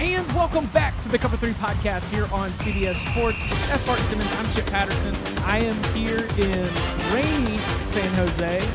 And welcome back to the Cover 3 podcast here on CBS Sports. That's Barton Simmons. I'm Chip Patterson. I am here in rainy San Jose,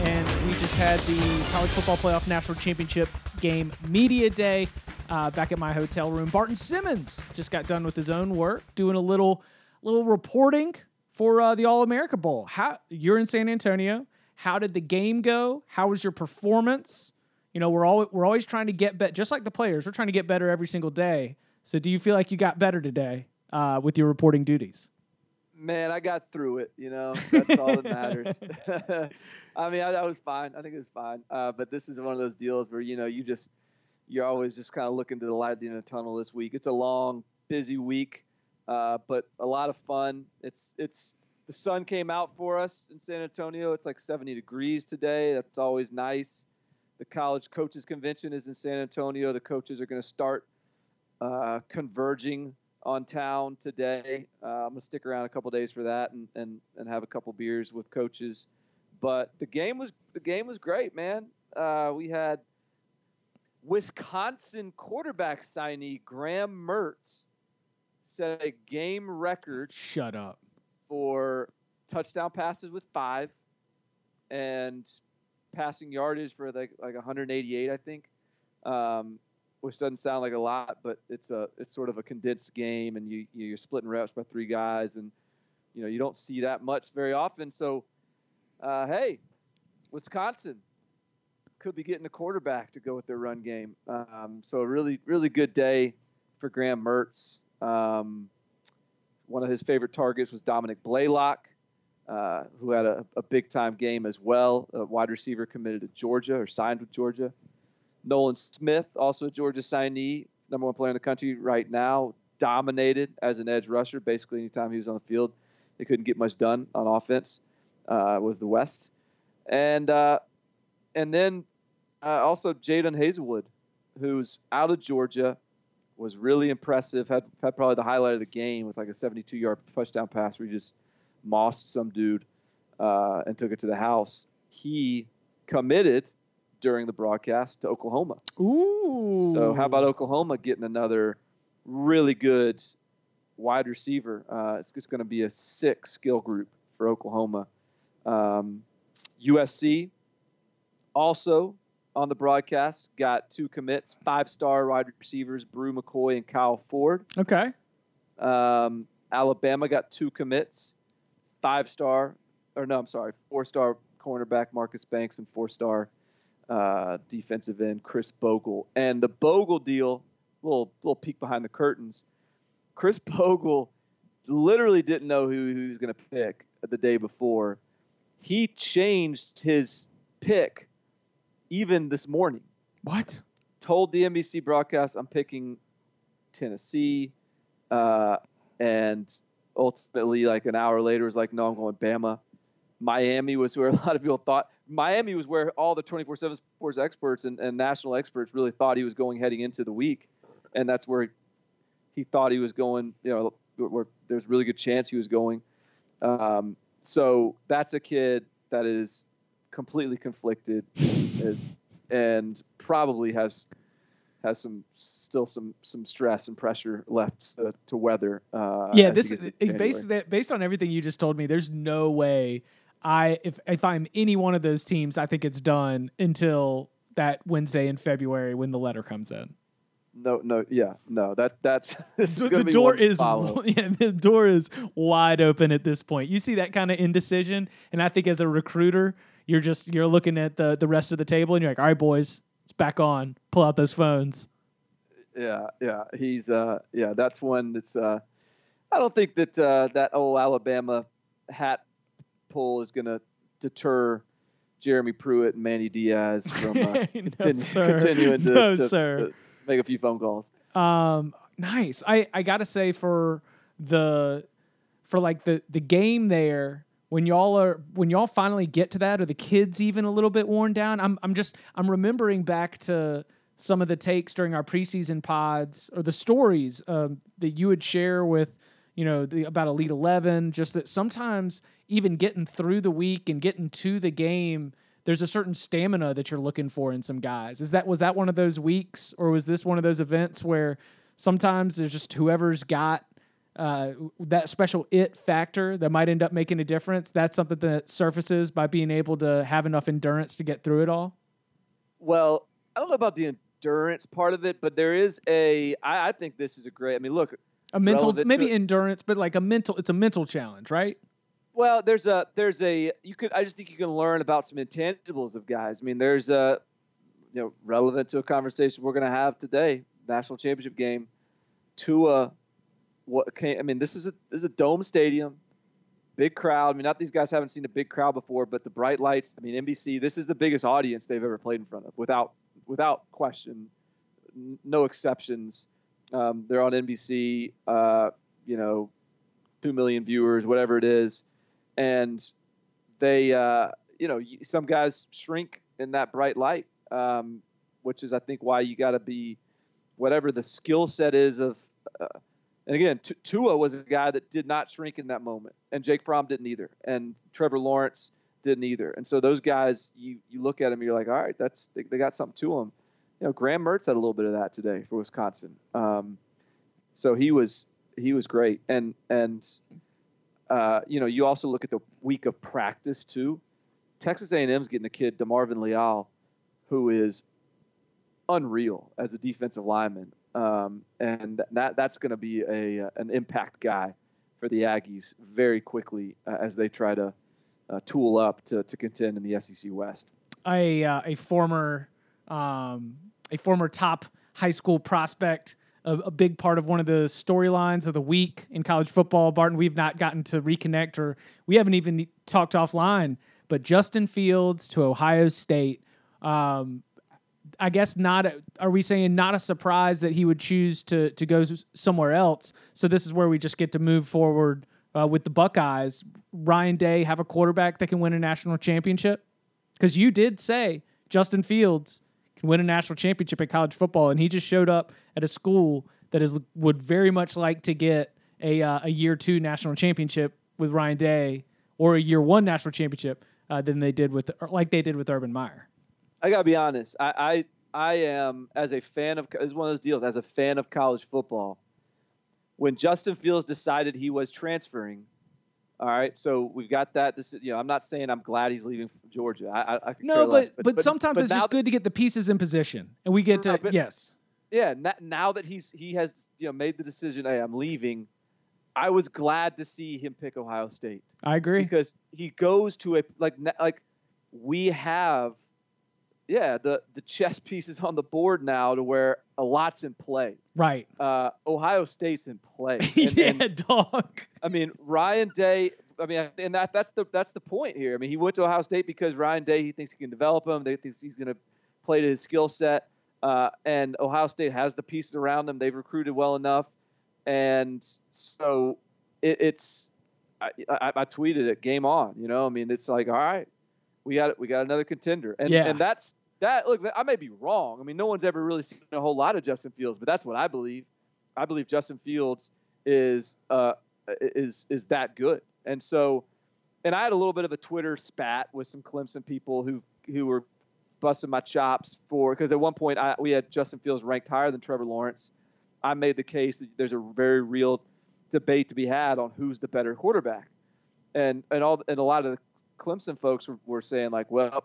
and we just had the College Football Playoff National Championship game media day uh, back at my hotel room. Barton Simmons just got done with his own work, doing a little little reporting for uh, the All America Bowl. How you're in San Antonio? How did the game go? How was your performance? You know, we're all we're always trying to get better, just like the players. We're trying to get better every single day. So, do you feel like you got better today uh, with your reporting duties? Man, I got through it. You know, that's all that matters. I mean, I, I, was fine. I think it was fine. Uh, but this is one of those deals where you know you just you're always just kind of looking to the light at the end of the tunnel. This week, it's a long, busy week, uh, but a lot of fun. It's it's the sun came out for us in San Antonio. It's like 70 degrees today. That's always nice. The college coaches convention is in San Antonio. The coaches are going to start uh, converging on town today. Uh, I'm going to stick around a couple days for that and, and, and have a couple beers with coaches. But the game was the game was great, man. Uh, we had Wisconsin quarterback signee Graham Mertz set a game record. Shut up. For touchdown passes with five, and passing yardage for like like 188, I think, um, which doesn't sound like a lot, but it's a it's sort of a condensed game, and you you're splitting reps by three guys, and you know you don't see that much very often. So, uh, hey, Wisconsin could be getting a quarterback to go with their run game. Um, so a really really good day for Graham Mertz. Um, one of his favorite targets was Dominic Blaylock. Uh, who had a, a, big time game as well. A wide receiver committed to Georgia or signed with Georgia. Nolan Smith, also a Georgia signee, number one player in the country right now, dominated as an edge rusher. Basically, anytime he was on the field, they couldn't get much done on offense. Uh, was the West, and uh, and then uh, also Jadon Haselwood, who's out of Georgia, was really impressive. Had had probably the highlight of the game with like a 72 yard touchdown pass where he just mossed some dude uh, and took it to the house. He committed during the broadcast to Oklahoma. Ooh. So how about Oklahoma getting another really good wide receiver? Uh, it's, just going to be a sick skill group for Oklahoma. Um, USC also on the broadcast got two commits, five-star wide receivers, Bru McCoy and Kyle Ford. Okay. Um, Alabama got two commits five star, or no, I'm sorry, four star cornerback Marcus Banks and four star uh, defensive end Chris Bogle. And the Bogle deal, little little peek behind the curtains. Chris Bogle literally didn't know who, who he was going to pick the day before. He changed his pick even this morning. What? Told the NBC broadcast, I'm picking Tennessee. Uh, and ultimately, like an hour later, was like, no, I'm going Bama. Miami was where a lot of people thought. Miami was where all the 24/7 sports experts and, and national experts really thought he was going heading into the week, and that's where he thought he was going. You know, where there's really good chance he was going. Um, so that's a kid that is completely conflicted, is and probably has has some still some some stress and pressure left to, to weather. Uh, yeah, this is based based on everything you just told me. There's no way I if if I'm any one of those teams, I think it's done until that Wednesday in February when the letter comes in. No, no, yeah, no. That that's the, the door is yeah, the door is wide open at this point. You see that kind of indecision, and I think as a recruiter, you're just you're looking at the the rest of the table, and you're like, all right, boys, it's back on. Pull out those phones. Yeah, yeah. He's uh yeah, that's one that's uh I don't think that uh that old Alabama hat pull is gonna deter Jeremy Pruitt and Manny Diaz from uh, no, continu- continuing to, no, to, to, make a few phone calls. Um nice. I I got to say for the for like the the game there when y'all are when y'all finally get to that, are the kids even a little bit worn down? I'm I'm just I'm remembering back to some of the takes during our preseason pods or the stories um, that you would share with you know the, about Elite Eleven. Just that sometimes even getting through the week and getting to the game, there's a certain stamina that you're looking for in some guys. Is that was that one of those weeks, or was this one of those events where sometimes there's just whoever's got uh, that special it factor that might end up making a difference. That's something that surfaces by being able to have enough endurance to get through it all. Well, I don't know about the endurance part of it, but there is a. I, I think this is a great. I mean, look, a mental maybe to, endurance, but like a mental. It's a mental challenge, right? Well, there's a there's a you could I just think you can learn about some intangibles of guys. I mean, there's a you know relevant to a conversation we're going to have today, national championship game. Tua, what came? I mean, this is a this is a dome stadium, big crowd. I mean, not these guys haven't seen a big crowd before, but the bright lights. I mean, NBC. This is the biggest audience they've ever played in front of, without without question, no exceptions. Um, they're on NBC. Uh, you know, two million viewers, whatever it is, and they, uh, you know, some guys shrink in that bright light, um, which is, I think, why you got to be, whatever the skill set is of. Uh, and again, T- Tua was a guy that did not shrink in that moment, and Jake Fromm didn't either, and Trevor Lawrence didn't either. And so those guys, you you look at them, you're like, all right, that's they, they got something to them. You know, Graham Mertz had a little bit of that today for Wisconsin. Um, so he was he was great, and and uh, you know, you also look at the week of practice too. Texas A&M's getting a kid, DeMarvin Leal, who is unreal as a defensive lineman, um, and that that's going to be a an impact guy for the Aggies very quickly uh, as they try to uh, tool up to, to contend in the SEC West. A uh, a former um, a former top high school prospect, a, a big part of one of the storylines of the week in college football. Barton, we've not gotten to reconnect, or we haven't even talked offline. But Justin Fields to Ohio State. Um, I guess not. Are we saying not a surprise that he would choose to to go somewhere else? So this is where we just get to move forward uh, with the Buckeyes, Ryan Day have a quarterback that can win a national championship? Because you did say Justin Fields can win a national championship in college football, and he just showed up at a school that is would very much like to get a uh, a year two national championship with Ryan Day or a year one national championship uh, than they did with like they did with Urban Meyer. I gotta be honest. I, I I am as a fan of is one of those deals as a fan of college football when Justin Fields decided he was transferring. All right, so we've got that. This, you know, I'm not saying I'm glad he's leaving Georgia. I, I, I no, but, but, but sometimes but it's just good to get the pieces in position, and we get to but, yes. Yeah, now that he's he has you know made the decision, hey, I'm leaving. I was glad to see him pick Ohio State. I agree because he goes to a like like we have yeah, the the chess pieces on the board now to where a lot's in play. Right. Uh, Ohio State's in play. And, yeah, and, dog. I mean, Ryan Day. I mean, and that that's the that's the point here. I mean, he went to Ohio State because Ryan Day he thinks he can develop him. They think he's going to play to his skill set. Uh, and Ohio State has the pieces around them. They've recruited well enough, and so it, it's. I, I, I tweeted it. Game on. You know, I mean, it's like all right, we got we got another contender, and yeah. and that's that. Look, I may be wrong. I mean, no one's ever really seen a whole lot of Justin Fields, but that's what I believe. I believe Justin Fields is uh, is is that good, and so, and I had a little bit of a Twitter spat with some Clemson people who who were busting my chops for because at one point I, we had Justin Fields ranked higher than Trevor Lawrence. I made the case that there's a very real debate to be had on who's the better quarterback, and and all and a lot of the Clemson folks were, were saying like, well,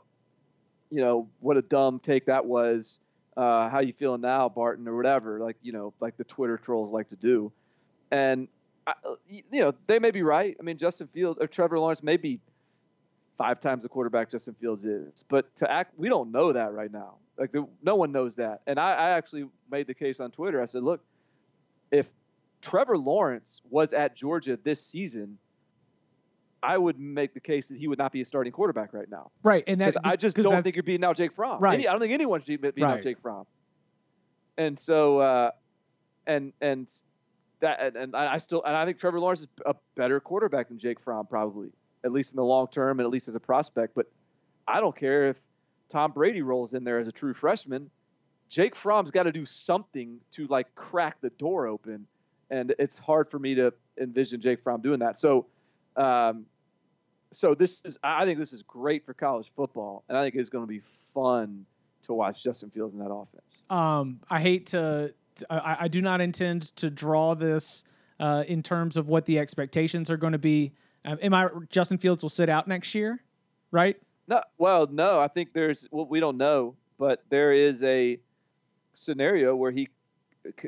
you know, what a dumb take that was. Uh, how you feeling now, Barton, or whatever? Like you know, like the Twitter trolls like to do, and I, you know they may be right. I mean, Justin Fields or Trevor Lawrence may be five times the quarterback Justin Fields is, but to act, we don't know that right now. Like the, no one knows that. And I, I actually made the case on Twitter. I said, look, if Trevor Lawrence was at Georgia this season, I would make the case that he would not be a starting quarterback right now. Right, and that I just don't think you're beating out Jake Fromm. Right, Any, I don't think anyone should be beating right. out Jake Fromm. And so, uh, and and that and, and I still and I think Trevor Lawrence is a better quarterback than Jake Fromm probably. at least in the long term and at least as a prospect. But I don't care if Tom Brady rolls in there as a true freshman. Jake Fromm's got to do something to like crack the door open, and it's hard for me to envision Jake Fromm doing that. So, um, so this is I think this is great for college football, and I think it's going to be fun to watch Justin Fields in that offense. Um, I hate to, I, I do not intend to draw this uh, in terms of what the expectations are going to be. Um, am I Justin Fields will sit out next year, right? No, well, no. I think there's well, we don't know, but there is a scenario where he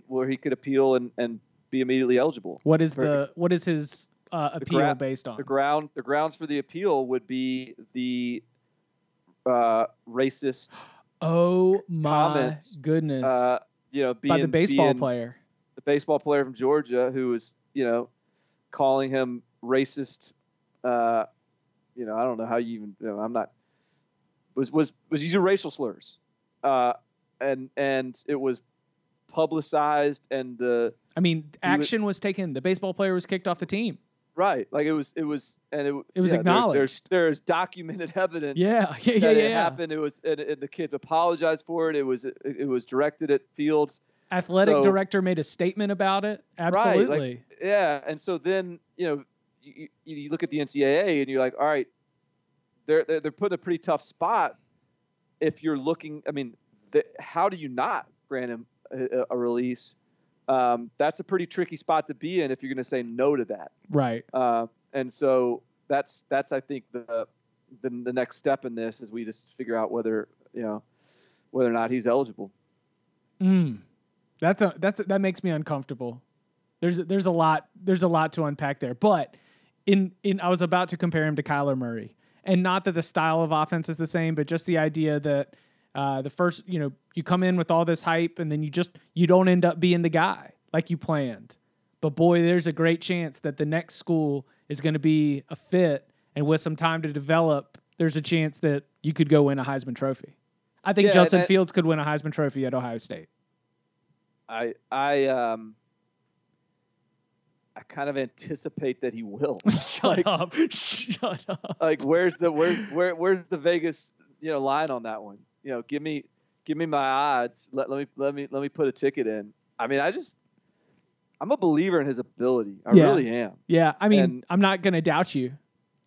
where he could appeal and, and be immediately eligible. What is the what is his uh, appeal gra- based on? The ground the grounds for the appeal would be the uh, racist. Oh my comments, goodness! Uh, you know, being, by the baseball player, the baseball player from Georgia who was you know calling him racist. Uh, you know, I don't know how you even. You know, I'm not. Was was was using racial slurs, uh, and and it was publicized and the. I mean, action was, was, taken. The baseball player was kicked off the team. Right, like it was, it was, and it, it was yeah, acknowledged. There, there's, there's documented evidence. Yeah, yeah, yeah, that yeah. It happened. It was, and, and, the kid apologized for it. It was, it, it was directed at Fields. Athletic so, director made a statement about it. Absolutely. Right, like, yeah, and so then you know you, you, look at the NCAA and you're like, all right, they're they're, they're put in a pretty tough spot. If you're looking, I mean, the, how do you not grant him a, a release? Um, that's a pretty tricky spot to be in if you're going to say no to that. Right. Uh, and so that's that's I think the, the the next step in this is we just figure out whether you know whether or not he's eligible. Mm. That's a that's a, that makes me uncomfortable. There's there's a lot there's a lot to unpack there, but in in I was about to compare him to Kyler Murray, and not that the style of offense is the same, but just the idea that uh, the first you know you come in with all this hype and then you just you don't end up being the guy like you planned. But boy, there's a great chance that the next school is going to be a fit, and with some time to develop, there's a chance that you could go win a Heisman Trophy. I think yeah, Justin Fields could win a Heisman Trophy at Ohio State. I I um I kind of anticipate that he will. Shut like, up! Shut up! Like, where's the where where where's the Vegas you know line on that one? You know, give me give me my odds. Let, let me let me let me put a ticket in. I mean, I just I'm a believer in his ability. I yeah. really am. Yeah, I mean, and, I'm not gonna doubt you.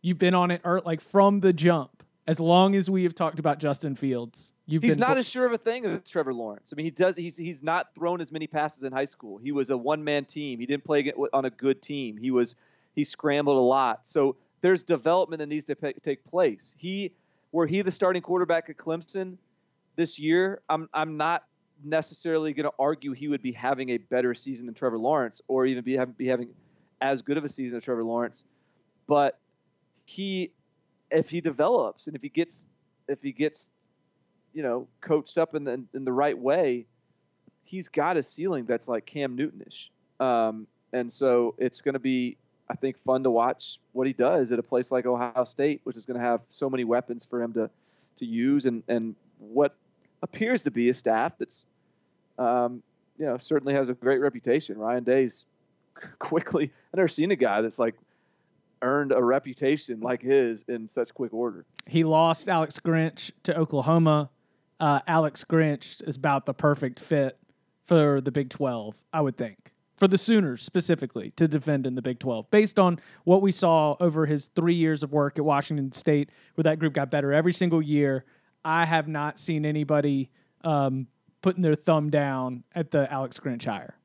You've been on it or like from the jump as long as we have talked about Justin Fields, you've he's not bo- as sure of a thing as Trevor Lawrence. I mean, he does. He's he's not thrown as many passes in high school. He was a one man team. He didn't play on a good team. He was he scrambled a lot. So there's development that needs to pay, take place. He were he the starting quarterback at Clemson this year. I'm I'm not necessarily going to argue he would be having a better season than Trevor Lawrence, or even be having, be having as good of a season as Trevor Lawrence. But he if he develops and if he gets if he gets you know coached up in the in the right way, he's got a ceiling that's like Cam Newtonish. Um, and so it's going to be I think fun to watch what he does at a place like Ohio State, which is going to have so many weapons for him to to use and and what appears to be a staff that's um, you know certainly has a great reputation. Ryan Day's quickly I've never seen a guy that's like earned a reputation like his in such quick order. He lost Alex Grinch to Oklahoma. Uh, Alex Grinch is about the perfect fit for the Big 12, I would think. For the Sooners specifically to defend in the Big 12, based on what we saw over his three years of work at Washington State, where that group got better every single year. I have not seen anybody um, putting their thumb down at the Alex Grinch hire.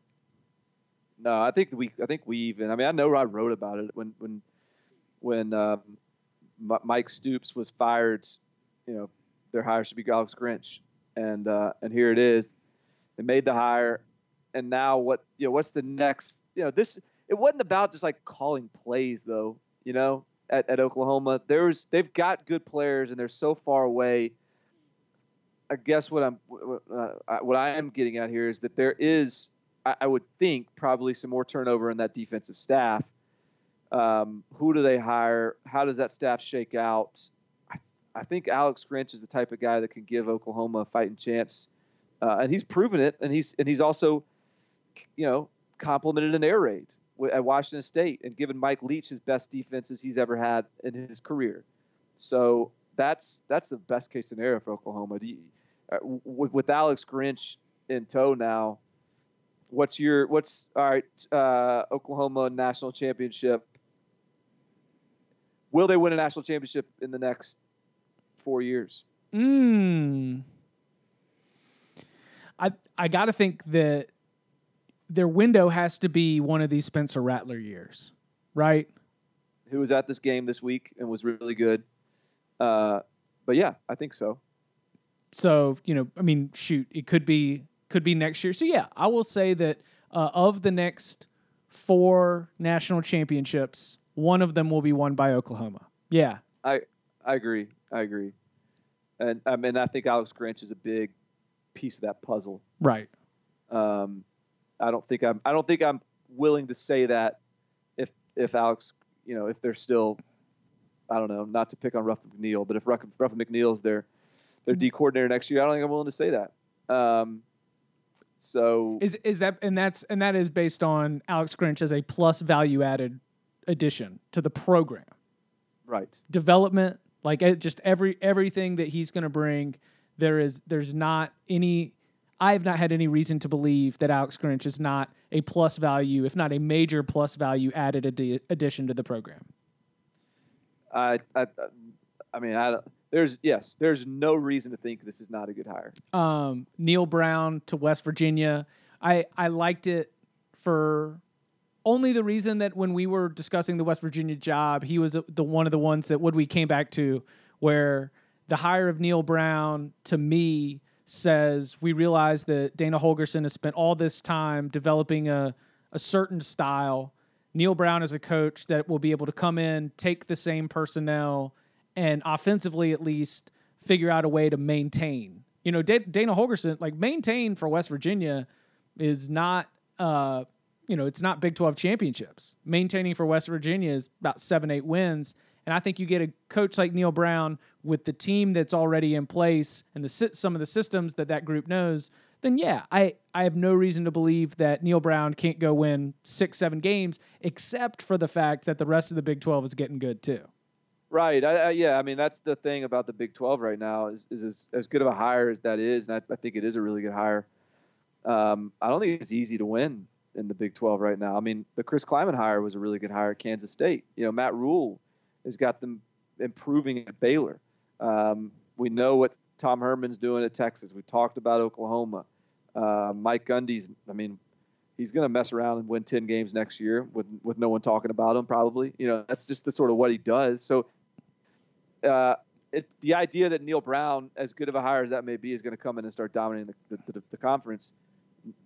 No, I think we, I think we even. I mean, I know I wrote about it when when when um, Mike Stoops was fired, you know, their hire should be Alex Grinch, and uh, and here it is. They made the hire, and now what? You know, what's the next? You know, this it wasn't about just like calling plays though. You know, at, at Oklahoma, there's they've got good players, and they're so far away. I guess what I'm uh, what I am getting at here is that there is, I, I would think, probably some more turnover in that defensive staff um, who do they hire? How does that staff shake out? I, I, think Alex Grinch is the type of guy that can give Oklahoma a fighting chance, uh, and he's proven it. And he's and he's also, you know, complimented an air raid. at Washington State and given Mike Leach his best defenses he's ever had in his career. So that's that's the best case scenario for Oklahoma. You, uh, with, with Alex Grinch in tow now, what's your what's all right? Uh, Oklahoma national championship. Will they win a national championship in the next four years? Mm. I I got to think that their window has to be one of these Spencer Rattler years, right? Who was at this game this week and was really good. Uh, but yeah, I think so. So you know, I mean, shoot, it could be could be next year. So yeah, I will say that uh, of the next four national championships, one of them will be won by Oklahoma. Yeah, I I agree. I agree. And I mean, I think Alex Grinch is a big piece of that puzzle. Right. Um, I don't think I'm. I don't think I'm willing to say that if if Alex, you know, if they're still, I don't know, not to pick on Ruff McNeill, but if Ruff, Ruff McNeill's their their D coordinator next year, I don't think I'm willing to say that. Um, so is is that and that's and that is based on Alex Grinch as a plus value added addition to the program. Right. Development, like just every everything that he's going to bring, there is there's not any I have not had any reason to believe that Alex Grinch is not a plus value, if not a major plus value added adi- addition to the program. I, I, I mean, I, there's yes, there's no reason to think this is not a good hire. Um, Neal Brown to West Virginia, I I liked it for only the reason that when we were discussing the West Virginia job, he was the one of the ones that would we came back to where the hire of Neal Brown to me says we realize that Dana Holgorsen has spent all this time developing a, a certain style. Neal Brown is a coach that will be able to come in, take the same personnel, and offensively at least figure out a way to maintain. You know, Dana Holgorsen, like maintain for West Virginia is not, uh, you know, it's not Big 12 championships. Maintaining for West Virginia is about seven, eight wins. And I think you get a coach like Neal Brown with the team that's already in place and the some of the systems that that group knows. Then yeah, I I have no reason to believe that Neal Brown can't go win six, seven games, except for the fact that the rest of the Big Twelve is getting good too. Right. I, I, yeah. I mean, that's the thing about the Big 12 right now is, is as, as good of a hire as that is, and I, I think it is a really good hire. Um, I don't think it's easy to win in the Big 12 right now. I mean, the Chris Klieman hire was a really good hire at Kansas State. You know, Matt Rhule has got them improving at Baylor. Um, we know what Tom Herman's doing at Texas. We talked about Oklahoma. Uh, Mike Gundy's, I mean, he's going to mess around and win 10 games next year with, with no one talking about him, probably. You know, that's just the sort of what he does. So, uh, it, the idea that Neal Brown, as good of a hire as that may be, is going to come in and start dominating the, the, the, the conference,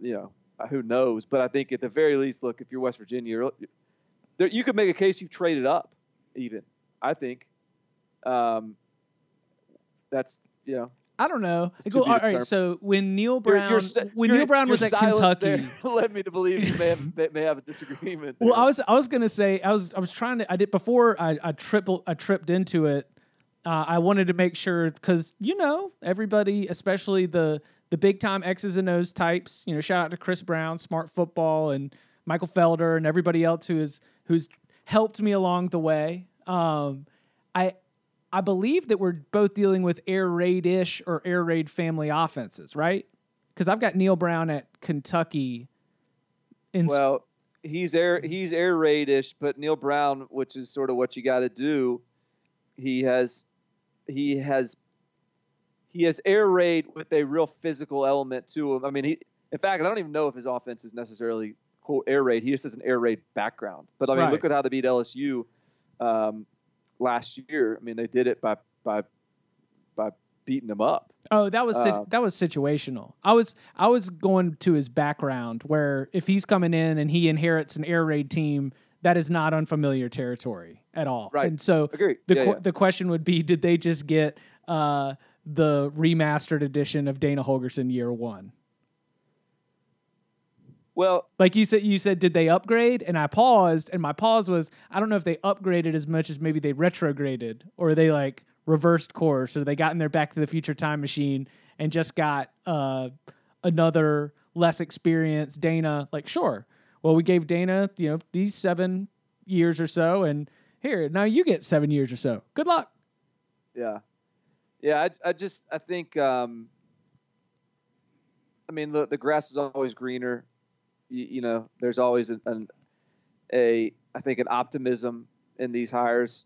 you know, who knows? But I think at the very least, look, if you're West Virginia, there, you could make a case you've traded up, even. I think. Um, that's you know. I don't know. Go, all right, so when Neal Brown you're, you're, when Neal Brown was at Kentucky, led me to believe you may have may have a disagreement. There. Well, I was I was gonna say I was I was trying to I did before I I triple I tripped into it. Uh, I wanted to make sure because you know everybody, especially the the big time X's and O's types. You know, shout out to Chris Brown, Smart Football, and Michael Felder, and everybody else who is who's helped me along the way. Um, I I believe that we're both dealing with air raid ish or air raid family offenses, right? Because I've got Neal Brown at Kentucky. In well, he's air he's air raid ish, but Neal Brown, which is sort of what you got to do, he has he has he has air raid with a real physical element to him. I mean, he in fact, I don't even know if his offense is necessarily quote air raid. He just has an air raid background. But I mean, right. look at how they beat LSU. Um, last year. I mean, they did it by by by beating them up. Oh, that was uh, that was situational. I was I was going to his background where if he's coming in and he inherits an air raid team, that is not unfamiliar territory at all. Right. And so Agreed. the yeah, qu- yeah. the question would be, did they just get uh, the remastered edition of Dana Holgorsen year one? Well, like you said, you said, did they upgrade? And I paused, and my pause was, I don't know if they upgraded as much as maybe they retrograded, or they like reversed course, or they got in their Back to the Future time machine and just got uh, another less experienced Dana. Like, sure, well, we gave Dana, you know, these seven years or so, and here now you get seven years or so. Good luck. Yeah, yeah. I, I just I think um, I mean the the grass is always greener. You, you know, there's always an, an a I think an optimism in these hires.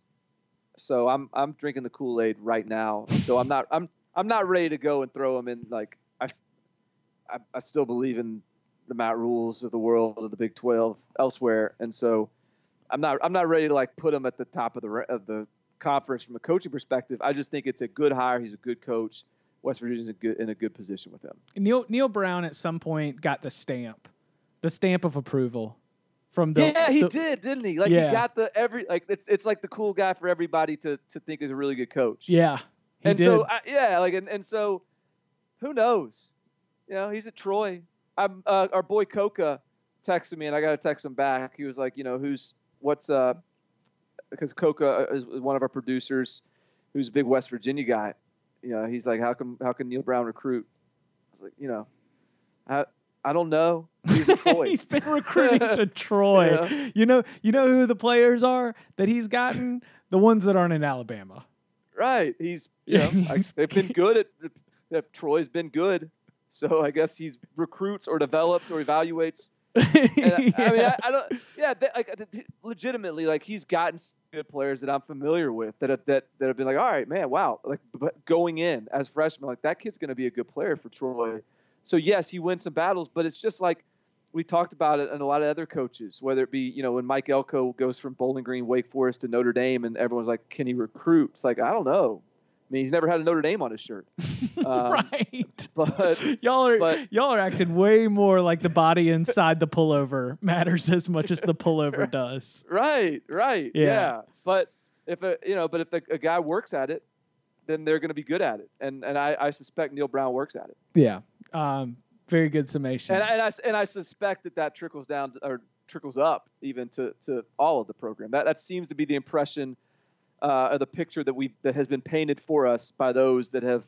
So I'm I'm drinking the Kool Aid right now. So I'm not I'm I'm not ready to go and throw them in like I, I, I still believe in the Matt Rhules of the world of the Big 12 elsewhere, and so I'm not I'm not ready to like put him at the top of the of the conference from a coaching perspective. I just think it's a good hire. He's a good coach. West Virginia's a good in a good position with him. Neil Neal Brown at some point got the stamp, the stamp of approval from the yeah he the, did didn't he? Like Yeah. he got the every like it's it's like the cool guy for everybody to to think is a really good coach. Yeah and did. so I, yeah like and, and so who knows? You know he's at Troy. I'm uh, our boy Coca texted me and I got to text him back. He was like you know who's what's uh because Coca is one of our producers who's a big West Virginia guy. You know he's like how come how can Neal Brown recruit? I was like you know I I don't know he's been recruiting to Troy. Yeah. You know, you know who the players are that he's gotten? The ones that aren't in Alabama. Right. He's you know, I, they've been good at Troy's been good. So I guess he's recruits or develops or evaluates. I, I mean, I, I don't. Yeah, that, like legitimately, like he's gotten good players that I'm familiar with that have, that that have been like, all right, man, wow, like but going in as freshman, like that kid's going to be a good player for Troy. So yes, he wins some battles, but it's just like we talked about it and a lot of other coaches, whether it be you know when Mike Elko goes from Bowling Green, Wake Forest to Notre Dame, and everyone's like, can he recruit? It's like I don't know. I mean, he's never had a Notre Dame on his shirt. Um, right. But y'all are but- y'all are acting way more like the body inside the pullover matters as much as the pullover does. Right, right. Yeah. Yeah. But if a you know, but if a, a guy works at it, then they're going to be good at it. And and I, I suspect Neal Brown works at it. Yeah. Um, very good summation. And I, and I and I suspect that that trickles down or trickles up even to to all of the program. That that seems to be the impression uh, or the picture that we that has been painted for us by those that have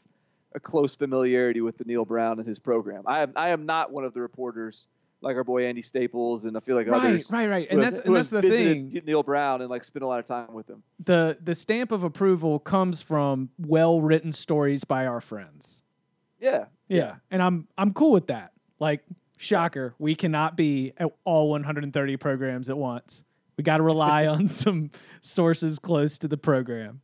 a close familiarity with the Neal Brown and his program. I am I am not one of the reporters like our boy Andy Staples and I feel like right, others. right, right. And that's and that's the thing. Neal Brown and like spent a lot of time with him. The the stamp of approval comes from well written stories by our friends. Yeah, Yeah. And I'm I'm cool with that. Like, shocker, we cannot be at all 130 programs at once. We got to rely on some sources close to the program.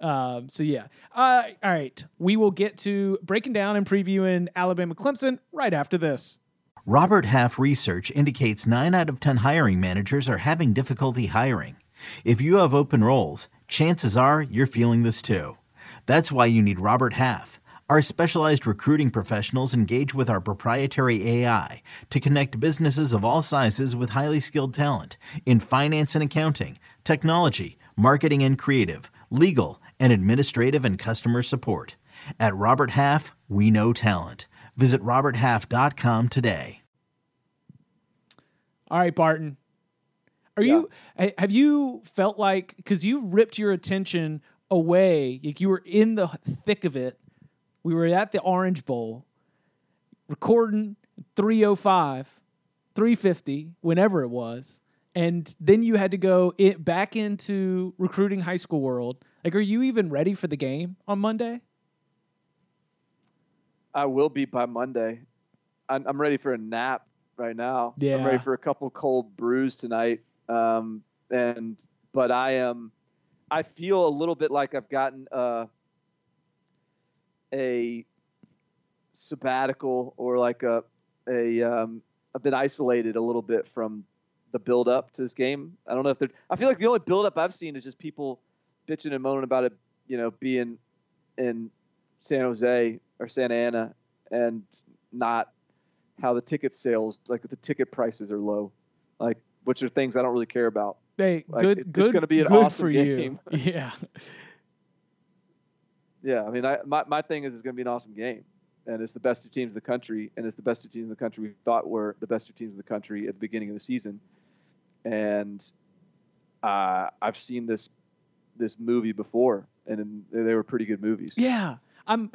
Um, so yeah. Uh, all right. We will get to breaking down and previewing Alabama Clemson right after this. Robert Half research indicates 9 out of 10 hiring managers are having difficulty hiring. If you have open roles, chances are you're feeling this too. That's why you need Robert Half. Our specialized recruiting professionals engage with our proprietary AI to connect businesses of all sizes with highly skilled talent in finance and accounting, technology, marketing and creative, legal, and administrative and customer support. At Robert Half, we know talent. Visit RobertHalf.com today. All right, Barton. Are you have you felt like cuz you ripped your attention away, like you were in the thick of it. We were at the Orange Bowl recording 305, 350, whenever it was. And then you had to go it back into recruiting high school world. Like are you even ready for the game on Monday? I will be by Monday. I'm, I'm ready for a nap right now. Yeah. I'm ready for a couple cold brews tonight. Um, and but I am, I feel a little bit like I've gotten uh, a sabbatical or like a a um, I've been isolated a little bit from the build up to this game. I don't know if there. I feel like the only build up I've seen is just people bitching and moaning about it. You know, being in San Jose or Santa Ana and not how the ticket sales like the ticket prices are low like which are things I don't really care about Hey, Like, good it's good gonna be an awesome game. you. yeah. Yeah I mean I my, my thing is it's going to be an awesome game and it's the best two teams in the country and it's the best two teams in the country we thought were the best two teams in the country at the beginning of the season and uh, I've seen this this movie before and they were pretty good movies Yeah, I'm.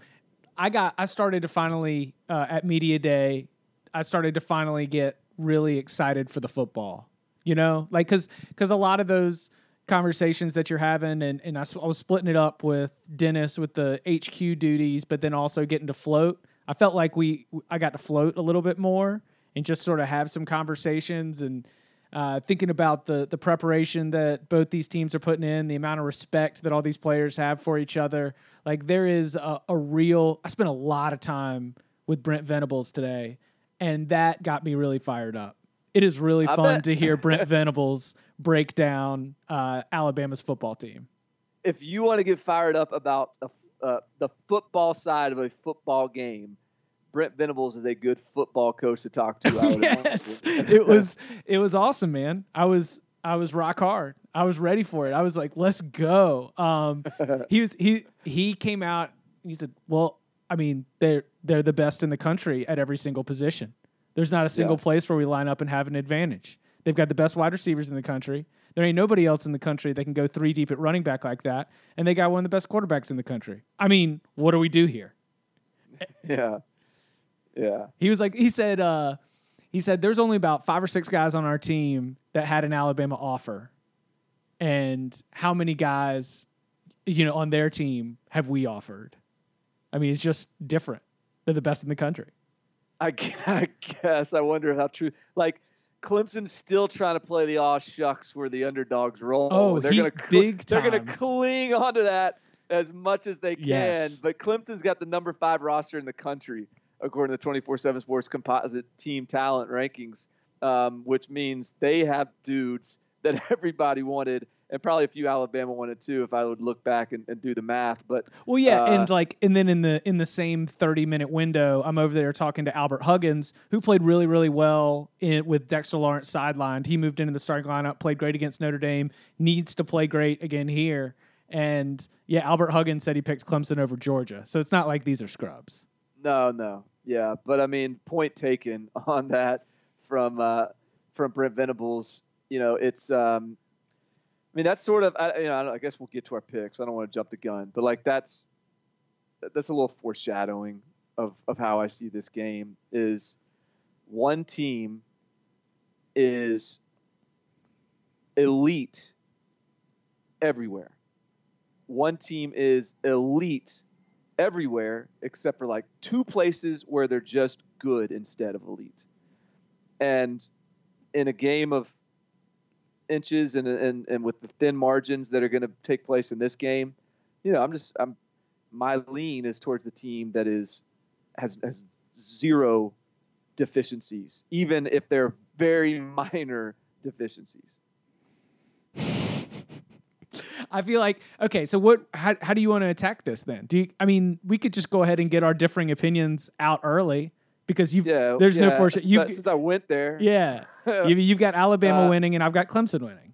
I got. I started to finally uh, at media day. I started to finally get really excited for the football. You know, like because because a lot of those conversations that you're having, and and I, I was splitting it up with Dennis with the HQ duties, but then also getting to float. I felt like we I got to float a little bit more and just sort of have some conversations and uh, thinking about the the preparation that both these teams are putting in, the amount of respect that all these players have for each other. Like there is a, a real. I spent a lot of time with Brent Venables today, and that got me really fired up. It is really I fun bet. to hear Brent Venables break down uh, Alabama's football team. If you want to get fired up about the uh, the football side of a football game, Brent Venables is a good football coach to talk to. I would yes, it was it was awesome, man. I was I was rock hard. I was ready for it. I was like, let's go. Um, he was he he came out. He said, well, I mean, they're they're the best in the country at every single position. There's not a single Yeah. place where we line up and have an advantage. They've got the best wide receivers in the country. There ain't nobody else in the country that can go three deep at running back like that. And they got one of the best quarterbacks in the country. I mean, what do we do here? yeah, yeah. He was like, he said, uh, he said, there's only about five or six guys on our team that had an Alabama offer, and how many guys, you know, on their team have we offered? I mean, it's just different. They're the best in the country. I, I guess. I wonder how true. Like Clemson's still trying to play the aw shucks where the underdogs roll. Oh, they're he- gonna cl- big They're gonna cling onto that as much as they can. Yes. But Clemson's got the number five roster in the country according to the 24/7 Sports Composite Team Talent Rankings, um, which means they have dudes that everybody wanted. And probably a few Alabama wanted too, if I would look back and, and do the math. But Well, yeah, Uh, and like, and then in the in the same thirty minute window, I'm over there talking to Albert Huggins, who played really, really well in, with Dexter Lawrence sidelined. He moved into the starting lineup, played great against Notre Dame, needs to play great again here. And yeah, Albert Huggins said he picked Clemson over Georgia, so it's not like these are scrubs. No, no, yeah, but I mean, point taken on that from uh, from Brent Venables. You know, it's. Um, I mean, that's sort of. I, you know, I I guess we'll get to our picks. I don't want to jump the gun, but like that's that's a little foreshadowing of of how I see this game. Is one team is elite everywhere. One team is elite everywhere except for like two places where they're just good instead of elite. And in a game of inches and and, and with the thin margins that are going to take place in this game, you know, I'm just I'm my lean is towards the team that is has has zero deficiencies, even if they're very minor deficiencies. I feel like okay. So what? How, how do you want to attack this then? Do you? I mean, we could just go ahead and get our differing opinions out early because you've Yeah, there's no yeah. Since, I, You've, since I went there, yeah, you've, you've got Alabama Uh, winning and I've got Clemson winning.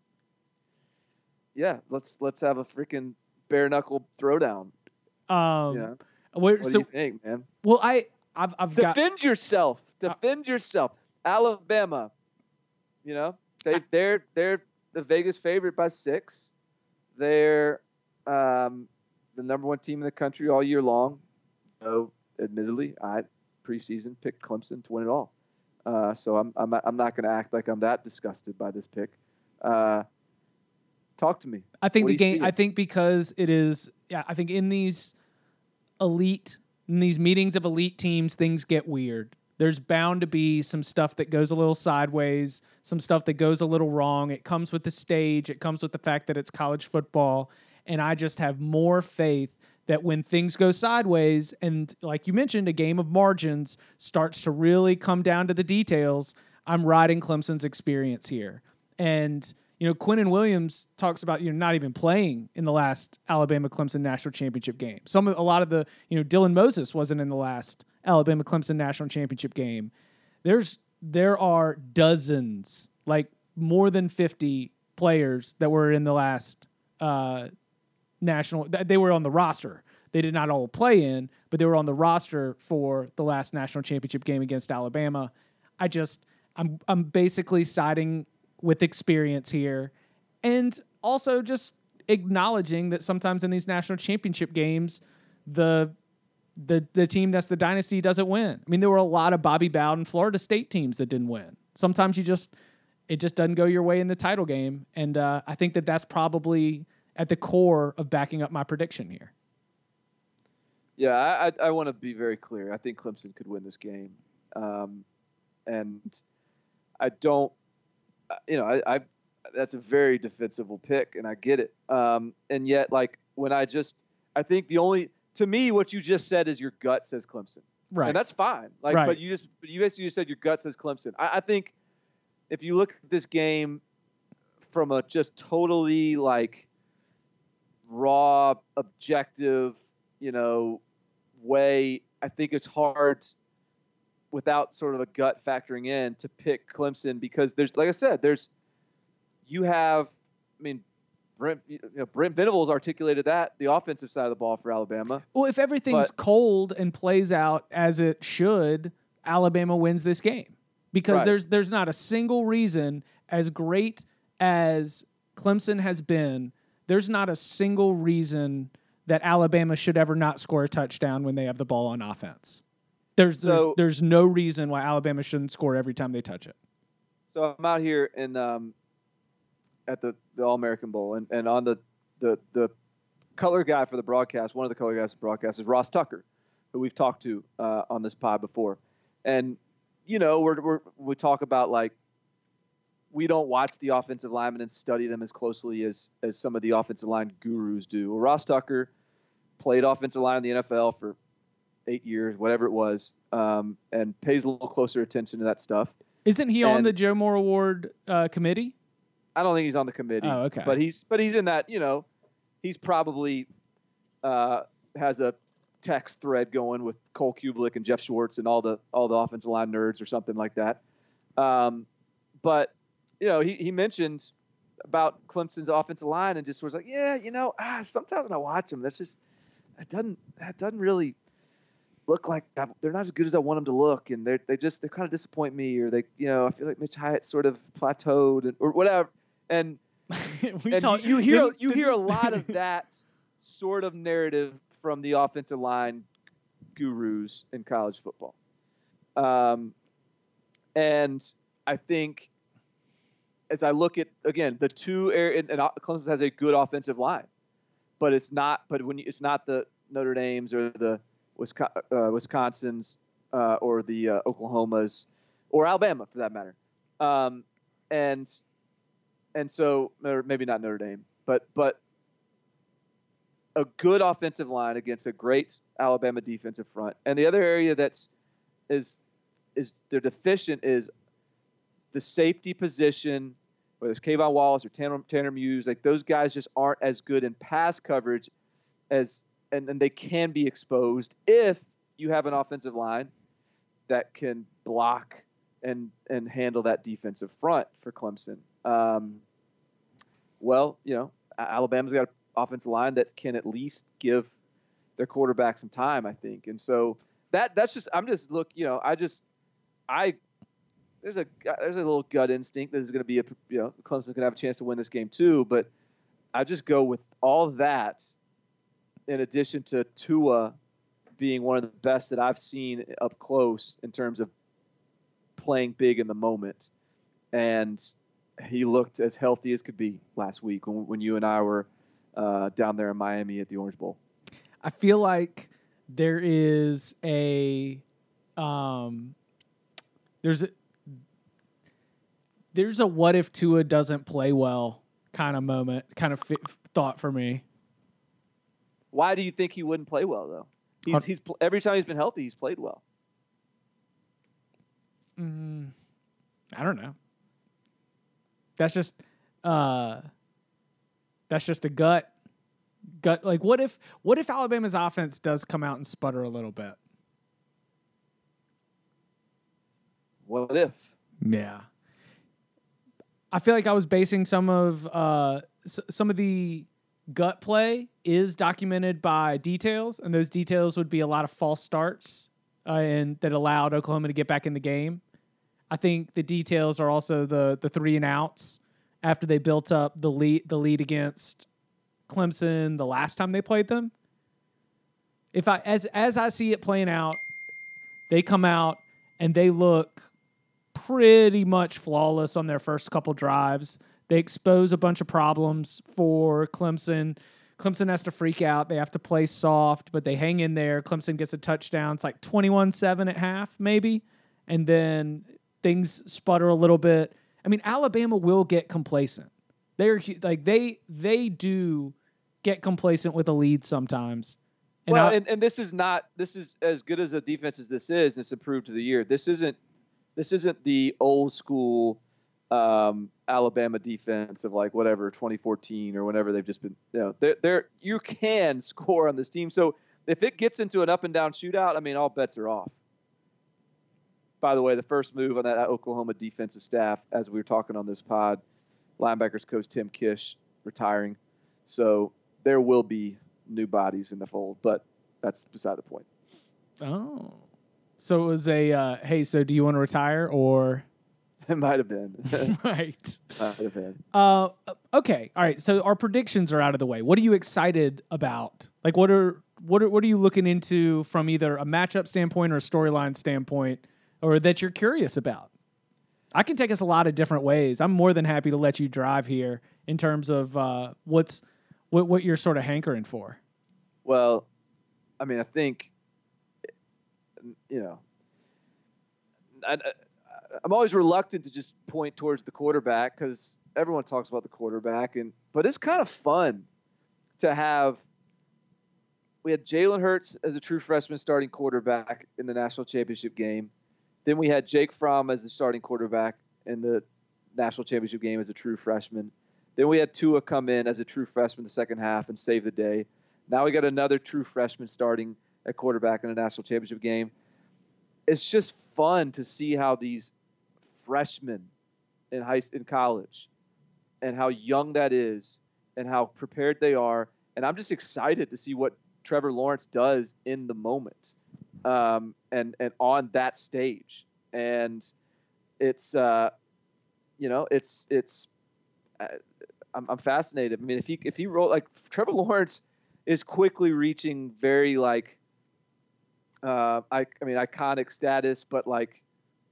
yeah, let's let's have a freaking bare knuckle throwdown. Um, yeah, where, what so do you think, man? well, I I've I've got Defend yourself. Defend yourself. Alabama, you know they they're they're the Vegas favorite by six. They're um, the number one team in the country all year long. So, admittedly, I preseason picked Clemson to win it all. Uh, so I'm I'm I'm not going to act like I'm that disgusted by this pick. Uh, talk to me. I think What the game. I think because it is. Yeah, I think in these elite, in these meetings of elite teams, things get weird. There's bound to be some stuff that goes a little sideways, some stuff that goes a little wrong. It comes with the stage. It comes with the fact that it's college football, and I just have more faith that when things go sideways and like you mentioned a game of margins starts to really come down to the details i'm riding clemson's experience here and you know Quinnen Williams talks about you know not even playing in the last Alabama Clemson national championship game. Some a lot of the you know Dylan Moses wasn't in the last Alabama Clemson national championship game. There's there are dozens, like more than 50 players that were in the last uh, national they were on the roster. They did not all play in, but they were on the roster for the last national championship game against Alabama. I just I'm I'm basically siding with experience here and also just acknowledging that sometimes in these national championship games the the the team that's the dynasty doesn't win. I mean there were a lot of Bobby Bowden Florida State teams that didn't win. sometimes you just it just doesn't go your way in the title game, and uh, I think that that's probably at the core of backing up my prediction here. Yeah, I, I, I want to be very clear. I think Clemson could win this game, um, and I don't. You know, I, I that's a very defensible pick, and I get it. Um, and yet, like when I just, I think the only to me what you just said is your gut says Clemson, Right. and that's fine. Like, Right. but you just, but you basically just said your gut says Clemson. I, I think if you look at this game from a just totally like raw, objective, you know, way, I think it's hard without sort of a gut factoring in to pick Clemson because there's, like I said, there's, you have, I mean, Brent, you know, Brent Venables articulated that the offensive side of the ball for Alabama. Well, if everything's But- cold and plays out as it should, Alabama wins this game because Right. there's there's not a single reason as great as Clemson has been, there's not a single reason that Alabama should ever not score a touchdown when they have the ball on offense. There's So- there's, there's no reason why Alabama shouldn't score every time they touch it. So I'm out here in um, at the, the All American Bowl, and, and on the, the the color guy for the broadcast, one of the color guys for the broadcast is Ross Tucker, who we've talked to uh, on this pod before, and you know we're, we're we talk about like we don't watch the offensive linemen and study them as closely as as some of the offensive line gurus do. Well, Ross Tucker played offensive line in the NFL for eight years, whatever it was, um, and pays a little closer attention to that stuff. Isn't he on the Joe Moore Award uh, committee? I don't think he's on the committee. Oh, okay. But he's but he's in that. You know, he's probably uh, has a text thread going with Cole Cubelic and Jeff Schwartz and all the all the offensive line nerds or something like that. Um, but you know, he he mentioned about Clemson's offensive line and just was like, yeah, you know, ah, sometimes when I watch them, that's just that doesn't that doesn't really look like they're not as good as I want them to look, and they they just they kind of disappoint me, or they you know I feel like Mitch Hyatt sort of plateaued and, or whatever, and we and talk- you, you hear didn't- you hear a lot of that sort of narrative from the offensive line gurus in college football, um, and I think as I look at again the two air and, Clemson has a good offensive line, but it's not. But when you, it's not the Notre Dame's or the uh, Wisconsin's uh, or the uh, Oklahomas or Alabama for that matter, um, and and so maybe not Notre Dame, but but a good offensive line against a great Alabama defensive front. And the other area that's is is they're deficient is the safety position, whether it's K'Von Wallace or Tanner, Tanner Muse, like those guys just aren't as good in pass coverage as and, and they can be exposed if you have an offensive line that can block and and handle that defensive front for Clemson. Um, well, you know, Alabama's got an offensive line that can at least give their quarterback some time, I think. And so that that's just I'm just look, you know, I just I there's a there's a little gut instinct that is going to be a you know Clemson's going to have a chance to win this game too, but I just go with all that in addition to Tua being one of the best that I've seen up close in terms of playing big in the moment. And he looked as healthy as could be last week when, when you and I were uh, down there in Miami at the Orange Bowl. I feel like there is a um there's a there's a what if Tua doesn't play well kind of moment, kind of thought for me. Why do you think he wouldn't play well though? He's he's every time he's been healthy, he's played well. Mm, I don't know. That's just uh that's just a gut gut like what if what if Alabama's offense does come out and sputter a little bit? What if? Yeah. I feel like I was basing some of uh, s- some of the gut play is documented by details, and those details would be a lot of false starts, uh, and that allowed Oklahoma to get back in the game. I think the details are also the the three and outs after they built up the lead the lead against Clemson the last time they played them. If I as as I see it playing out, they come out and they look pretty much flawless on their first couple drives. They expose a bunch of problems for Clemson. Clemson has to freak out. They have to play soft, but they hang in there. Clemson gets a touchdown. It's like 21 7 at half, maybe. And then things sputter a little bit. I mean, Alabama will get complacent. They're like they they do get complacent with a lead sometimes. And well, I, and, and this is not this is as good as a defense as this is, and it's improved to the year. This isn't this isn't the old school um, Alabama defense of like whatever 2014 or whenever they've just been. You know, they're, they're you can score on this team. So if it gets into an up and down shootout, I mean, all bets are off. By the way, the first move on that Oklahoma defensive staff, as we were talking on this pod, linebackers coach Tim Kish retiring. So there will be new bodies in the fold, but that's beside the point. Oh. So it was a uh, hey, so do you want to retire or It might have been. right. Might have been. Uh, okay. All right. So our predictions are out of the way. What are you excited about? Like, what are what are what are you looking into from either a matchup standpoint or a storyline standpoint, or that you're curious about? I can take us a lot of different ways. I'm more than happy to let you drive here in terms of uh, what's what what you're sort of hankering for. Well, I mean, I think you know, I, I'm always reluctant to just point towards the quarterback because everyone talks about the quarterback, and but it's kind of fun to have. We had Jalen Hurts as a true freshman starting quarterback in the national championship game. Then we had Jake Fromm as the starting quarterback in the national championship game as a true freshman. Then we had Tua come in as a true freshman the second half and save the day. Now we got another true freshman starting at quarterback in a national championship game. It's just fun to see how these freshmen in high in college and how young that is and how prepared they are. And I'm just excited to see what Trevor Lawrence does in the moment um, and and on that stage. And it's uh, you know it's it's uh, I'm, I'm fascinated. I mean, if he if he roll like Trevor Lawrence is quickly reaching very like uh, I I mean iconic status, but like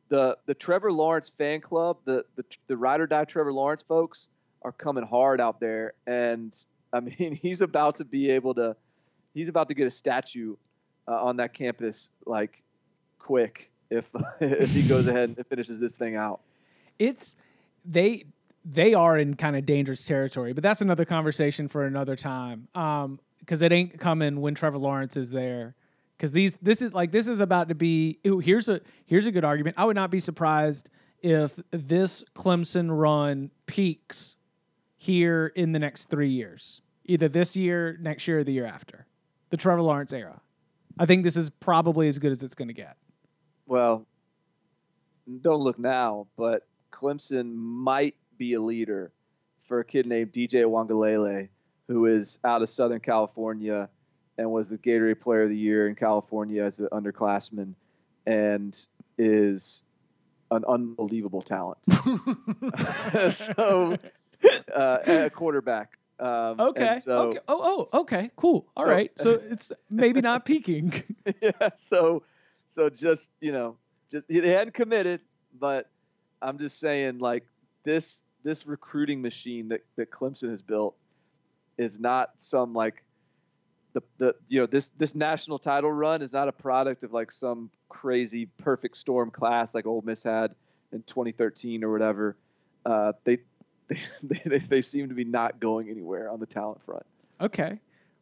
the the Trevor Lawrence fan club, the the the ride or die Trevor Lawrence folks are coming hard out there, and I mean he's about to be able to, he's about to get a statue uh, on that campus like quick if if he goes ahead and finishes this thing out. It's they they are in kind of dangerous territory, but that's another conversation for another time. Um, because it ain't coming when Trevor Lawrence is there because these this is like this is about to be ooh, here's a here's a good argument. I would not be surprised if this Clemson run peaks here in the next three years, either this year, next year, or the year after, the Trevor Lawrence era. I think this is probably as good as it's going to get. Well, don't look now, but Clemson might be a leader for a kid named DJ Uiagalelei, who is out of Southern California and was the Gatorade Player of the Year in California as an underclassman, and is an unbelievable talent. so, uh, a quarterback. Um, okay. So, okay. Oh, oh, okay. Cool. All so, right. so, it's maybe not peaking. yeah. So, so just you know, just they hadn't committed, but I'm just saying, like this this recruiting machine that that Clemson has built is not some like the, the you know this this national title run is not a product of like some crazy perfect storm class like Ole Miss had in 2013 or whatever. Uh, they, they they they seem to be not going anywhere on the talent front. Okay,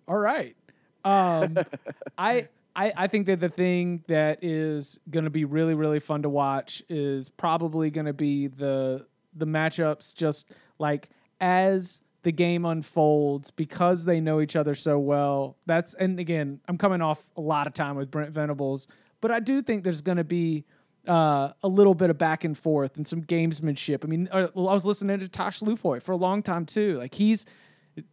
all right. Um, I. I, I think that the thing that is going to be really really fun to watch is probably going to be the the matchups just like as the game unfolds because they know each other so well. That's and again, I'm coming off a lot of time with Brent Venables, but I do think there's going to be uh, a little bit of back and forth and some gamesmanship. I mean, uh, I was listening to Tosh Lupoi for a long time too. Like he's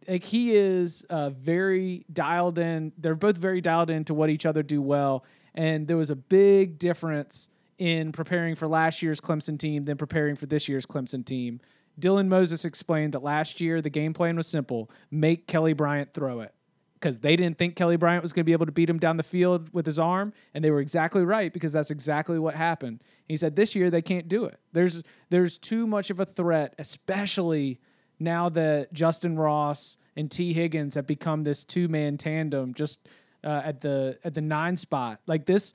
like he is uh, very dialed in. They're both very dialed into what each other do well, and there was a big difference in preparing for last year's Clemson team than preparing for this year's Clemson team. Dylan Moses explained that last year the game plan was simple make Kelly Bryant throw it. because they didn't think Kelly Bryant was going to be able to beat him down the field with his arm, and they were exactly right because that's exactly what happened. He said this year they can't do it. There's there's too much of a threat, especially now that Justyn Ross and Tee Higgins have become this two man tandem just uh, at the at the nine spot. Like this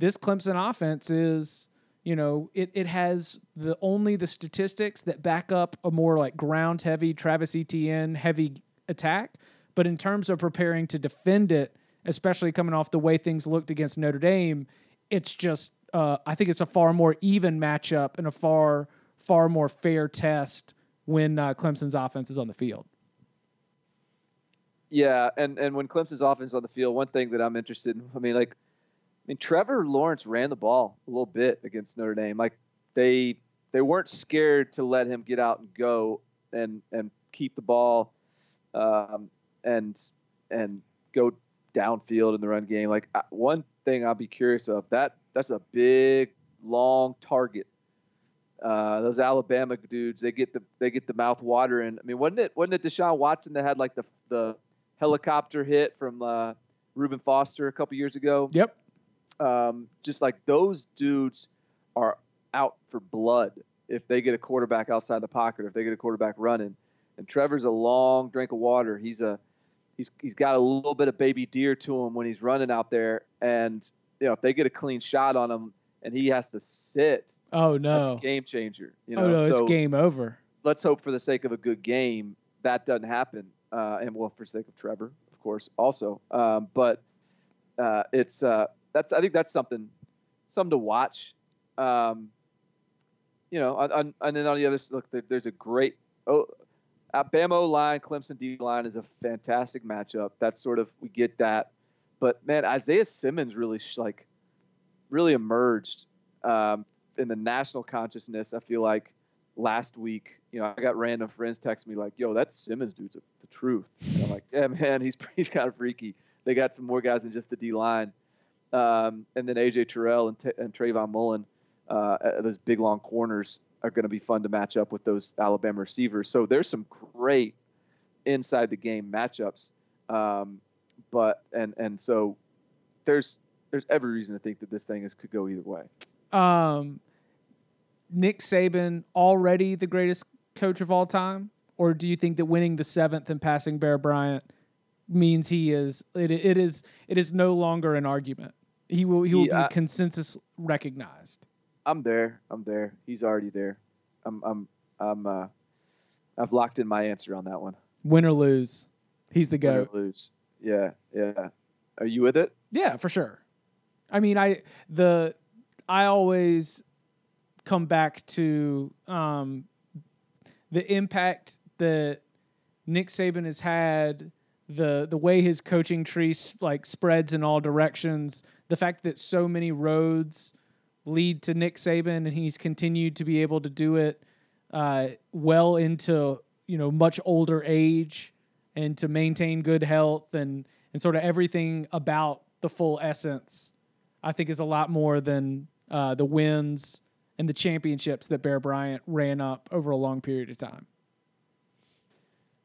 this Clemson offense is you know it it has the only the statistics that back up a more like ground heavy Travis Etienne heavy attack, but in terms of preparing to defend it, especially coming off the way things looked against Notre Dame, it's just uh, I think it's a far more even matchup and a far far more fair test when uh, Clemson's offense is on the field. Yeah, and and when Clemson's offense is on the field, one thing that I'm interested in, I mean, like, mean, Trevor Lawrence ran the ball a little bit against Notre Dame. Like, they they weren't scared to let him get out and go and and keep the ball, um, and and go downfield in the run game. Like one thing I'll be curious of that that's a big long target uh, those Alabama dudes, they get the they get the mouth watering. I mean, wasn't it wasn't it Deshaun Watson that had like the the helicopter hit from uh, Reuben Foster a couple years ago? Yep. Um, just like those dudes are out for blood if they get a quarterback outside the pocket, or if they get a quarterback running. And Trevor's a long drink of water. He's a he's he's got a little bit of baby deer to him when he's running out there, and you know if they get a clean shot on him and he has to sit. Oh no, that's a game changer. You oh, know, oh no, so it's game over. Let's hope for the sake of a good game that doesn't happen, uh, and well, for the sake of Trevor, of course, also. Um, but uh, it's uh, that's I think that's something something to watch. Um, you know, on, and then on the other side, look, there, there's a great oh, Bama line, Clemson D line is a fantastic matchup. That's sort of we get that, but man, Isaiah Simmons really like really emerged um, in the national consciousness. I feel like last week, you know, I got random friends text me like, "Yo, that Simmons dude's a, the truth." And I'm like, "Yeah, man, he's he's kind of freaky." They got some more guys than just the D line, um, and then AJ Terrell and, T- and Trayvon Mullen, uh, those big long corners are going to be fun to match up with those Alabama receivers. So there's some great inside the game matchups, um, but and and so there's there's every reason to think that this thing is could go either way. Um, Nick Saban already the greatest coach of all time, or do you think that winning the seventh and passing Bear Bryant means he is it, it is it is no longer an argument? He will he will he, be I, consensus recognized. I'm there. I'm there. He's already there. I'm I'm I'm uh I've locked in my answer on that one. Win or lose, he's the goat. Win or lose. Yeah, yeah. Are you with it? Yeah, for sure. I mean, I the I always come back to um, the impact that Nick Saban has had, the the way his coaching tree like spreads in all directions, the fact that so many roads lead to Nick Saban, and he's continued to be able to do it uh, well into you know much older age, and to maintain good health and and sort of everything about the full essence I think is a lot more than uh, the wins and the championships that Bear Bryant ran up over a long period of time.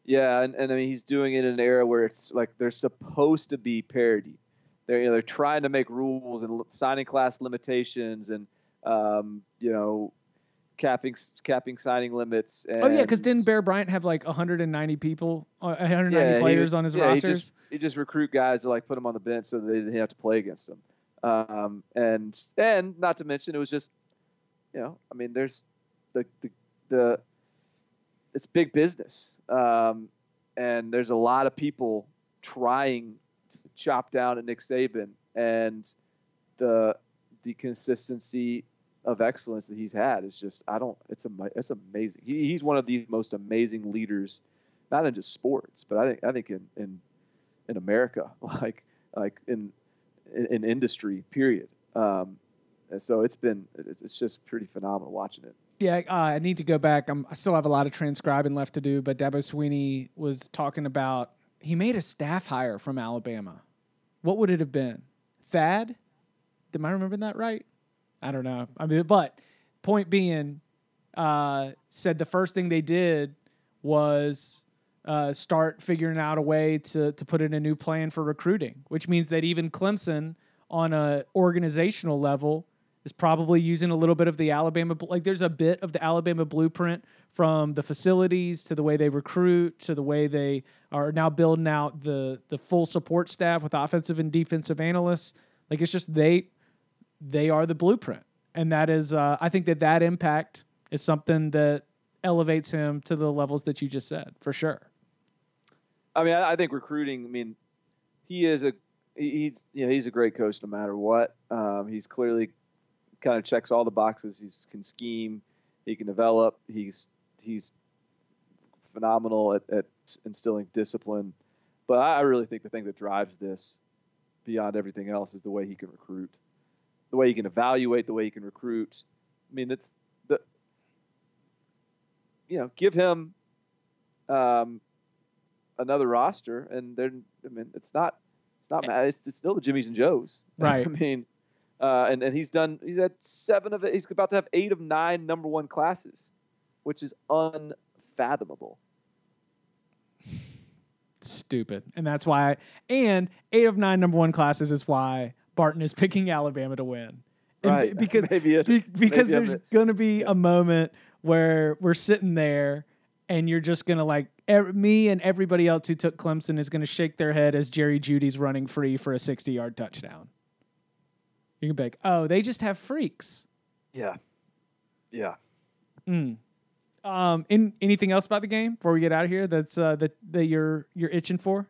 Yeah, and, and I mean he's doing it in an era where it's like there's supposed to be parity. They're you know, they're trying to make rules and signing class limitations and um, you know capping capping signing limits. oh yeah, because didn't Bear Bryant have like 190 people, 190 uh, players on his yeah, rosters? He just, he just recruit guys to like put them on the bench so they didn't have to play against them. Um, and and not to mention, it was just, you know, I mean, there's the the, the it's big business, um, and there's a lot of people trying to chop down at Nick Saban, and the the consistency of excellence that he's had is just I don't it's a it's amazing. He, he's one of the most amazing leaders, not in just sports, but I think I think in in in America, like like in in, in industry. Period. Um, so it's been it's just pretty phenomenal watching it. Yeah, uh, I need to go back. I'm, I still have a lot of transcribing left to do, but Dabo Swinney was talking about he made a staff hire from Alabama. What would it have been? Thad? Am I remembering that right? I don't know. I mean, but point being, uh, said the first thing they did was uh, start figuring out a way to to put in a new plan for recruiting, which means that even Clemson on a organizational level is probably using a little bit of the Alabama like there's a bit of the Alabama blueprint from the facilities to the way they recruit to the way they are now building out the the full support staff with offensive and defensive analysts like it's just they they are the blueprint and that is uh, I think that that impact is something that elevates him to the levels that you just said for sure. I mean, I, think recruiting. I mean, he is a he's you know he's a great coach no matter what. Um, he's clearly kind of checks all the boxes. He can scheme, he can develop. He's he's phenomenal at, at instilling discipline. But I really think the thing that drives this beyond everything else is the way he can recruit, the way he can evaluate, the way he can recruit. I mean, it's the you know give him um, another roster, and then I mean it's not it's not it's, it's still the Jimmys and Joes, right? I mean, uh, and and he's done he's had seven of it. He's about to have eight of nine number one classes, which is unfathomable. Stupid, and that's why. And eight of nine number one classes is why Barton is picking Alabama to win. And right. Because maybe be, because maybe there's going to be a moment where we're sitting there and you're just going to like er, me and everybody else who took Clemson is going to shake their head as Jerry Jeudy's running free for a 60 yard touchdown. You can be like, oh, they just have freaks. Yeah. Yeah. Mm. Um, in anything else about the game before we get out of here that's uh, that that you're you're itching for?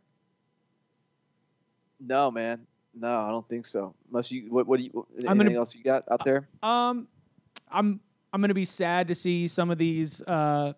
No, man. No, I don't think so. Unless you, what, what do you? Anything gonna, else you got out there? Um, I'm I'm gonna be sad to see some of these uh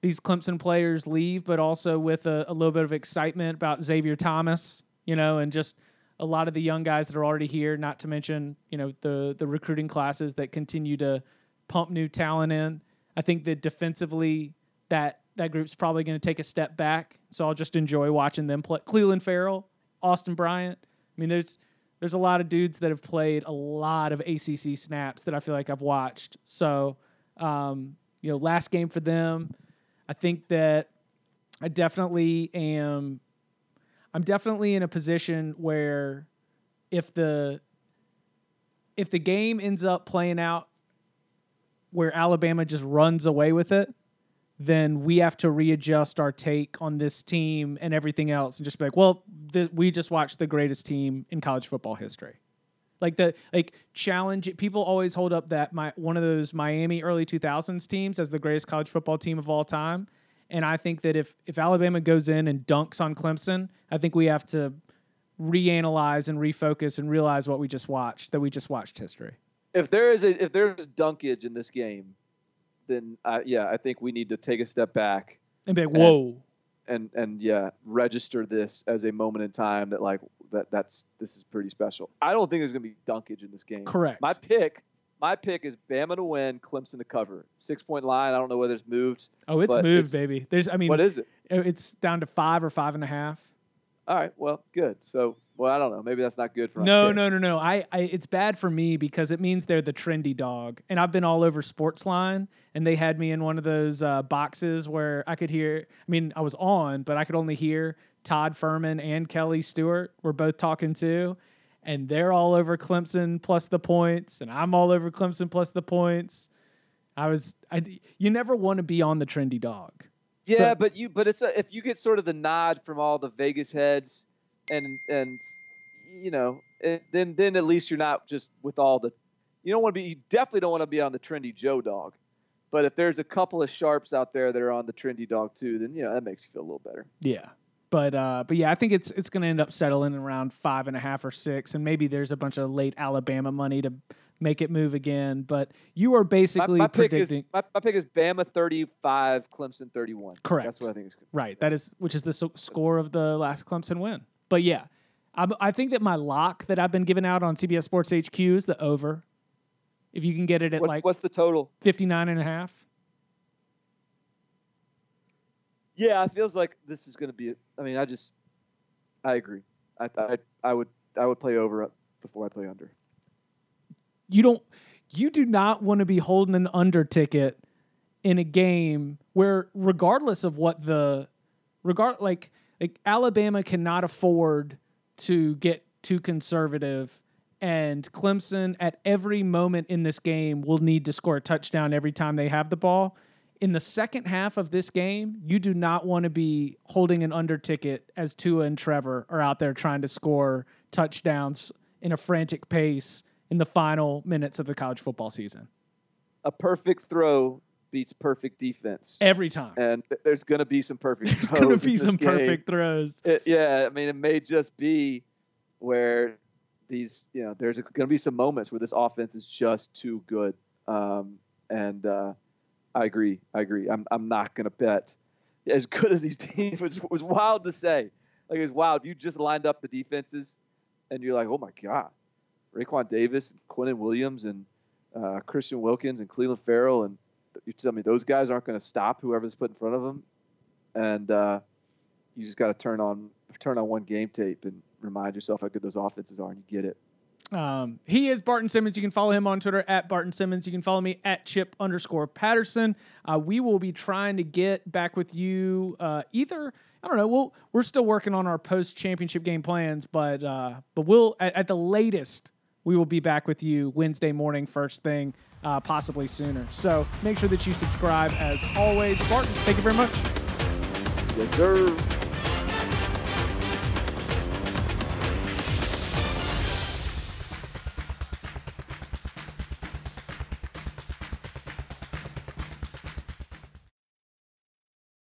these Clemson players leave, but also with a, a little bit of excitement about Xavier Thomas, you know, and just a lot of the young guys that are already here. Not to mention, you know, the the recruiting classes that continue to pump new talent in. I think that defensively, that that group's probably going to take a step back. So I'll just enjoy watching them play. Clelin Ferrell, Austin Bryant. I mean, there's there's a lot of dudes that have played a lot of ACC snaps that I feel like I've watched. So, um, you know, last game for them, I think that I definitely am. I'm definitely in a position where if the if the game ends up playing out where Alabama just runs away with it, then we have to readjust our take on this team and everything else and just be like, well, th- we just watched the greatest team in college football history. Like the like challenge people always hold up that my one of those Miami early 2000s teams as the greatest college football team of all time. And I think that if if Alabama goes in and dunks on Clemson, I think we have to reanalyze and refocus and realize what we just watched, that we just watched history if there is a if there's dunkage in this game, then uh, yeah, I think we need to take a step back and be like, whoa, and, and and yeah, register this as a moment in time that like that that's this is pretty special. I don't think there's gonna be dunkage in this game. Correct. My pick. My pick is Bama to win, Clemson to cover. Six point line. I don't know whether it's moved. Oh, it's moved, it's, baby. There's, I mean, what is it? It's down to five or five and a half. All right. Well, good. So well, I don't know. Maybe that's not good for. No, no, no, no. I, I, it's bad for me because it means they're the trendy dog, and I've been all over Sportsline, and they had me in one of those uh, boxes where I could hear. I mean, I was on, but I could only hear Todd Fuhrman and Kelly Stewart were both talking too, and they're all over Clemson plus the points, and I'm all over Clemson plus the points. I was, I, you never want to be on the trendy dog. Yeah, so, but you, but it's a, if you get sort of the nod from all the Vegas heads and and you know, it, then then at least you're not just with all the. You don't want to be. You definitely don't want to be on the trendy Joe dog. But if there's a couple of sharps out there that are on the trendy dog too, then you know that makes you feel a little better. Yeah. But uh, but yeah, I think it's it's going to end up settling around five and a half or six, and maybe there's a bunch of late Alabama money to make it move again. But you are basically my, my predicting. Pick is, my, my, pick is Bama 35, Clemson 31. Correct. That's what I think is good. Right. That is which is the so- score of the last Clemson win. But yeah, I'm, i think that my lock that I've been giving out on CBS Sports HQ is the over. If you can get it at what's, like what's the total? 59 and a half. Yeah, it feels like this is going to be. I mean, I just, I agree. I, I, I would, I would play over before I play under. You don't, you do not want to be holding an under ticket in a game where, regardless of what the regard like like Alabama cannot afford to get too conservative and Clemson at every moment in this game will need to score a touchdown every time they have the ball. In the second half of this game, you do not want to be holding an under ticket as Tua and Trevor are out there trying to score touchdowns in a frantic pace in the final minutes of the college football season. A perfect throw beats perfect defense every time, and th- there's going to be some perfect. There's going to be some game. perfect throws. It, yeah, I mean, it may just be where these, you know, there's going to be some moments where this offense is just too good. Um, and uh, I agree. I agree. I'm, I'm not going to bet as good as these teams was, wild to say. Like it's wild. You just lined up the defenses, and you're like, oh my god, Raekwon Davis, Quinnen Williams, and uh, Christian Wilkins, and Cleveland Ferrell, and you tell me those guys aren't going to stop whoever's put in front of them, and uh, you just got to turn on turn on one game tape and remind yourself how good those offenses are, and you get it. Um, he is Barton Simmons. You can follow him on Twitter at Barton Simmons. You can follow me at Chip underscore Patterson. Uh, we will be trying to get back with you uh, either. I don't know. We'll, we're still working on our post championship game plans, but uh, but we'll at, at, the latest we will be back with you Wednesday morning, first thing, uh, possibly sooner. So make sure that you subscribe as always. Barton, thank you very much. Yes, sir.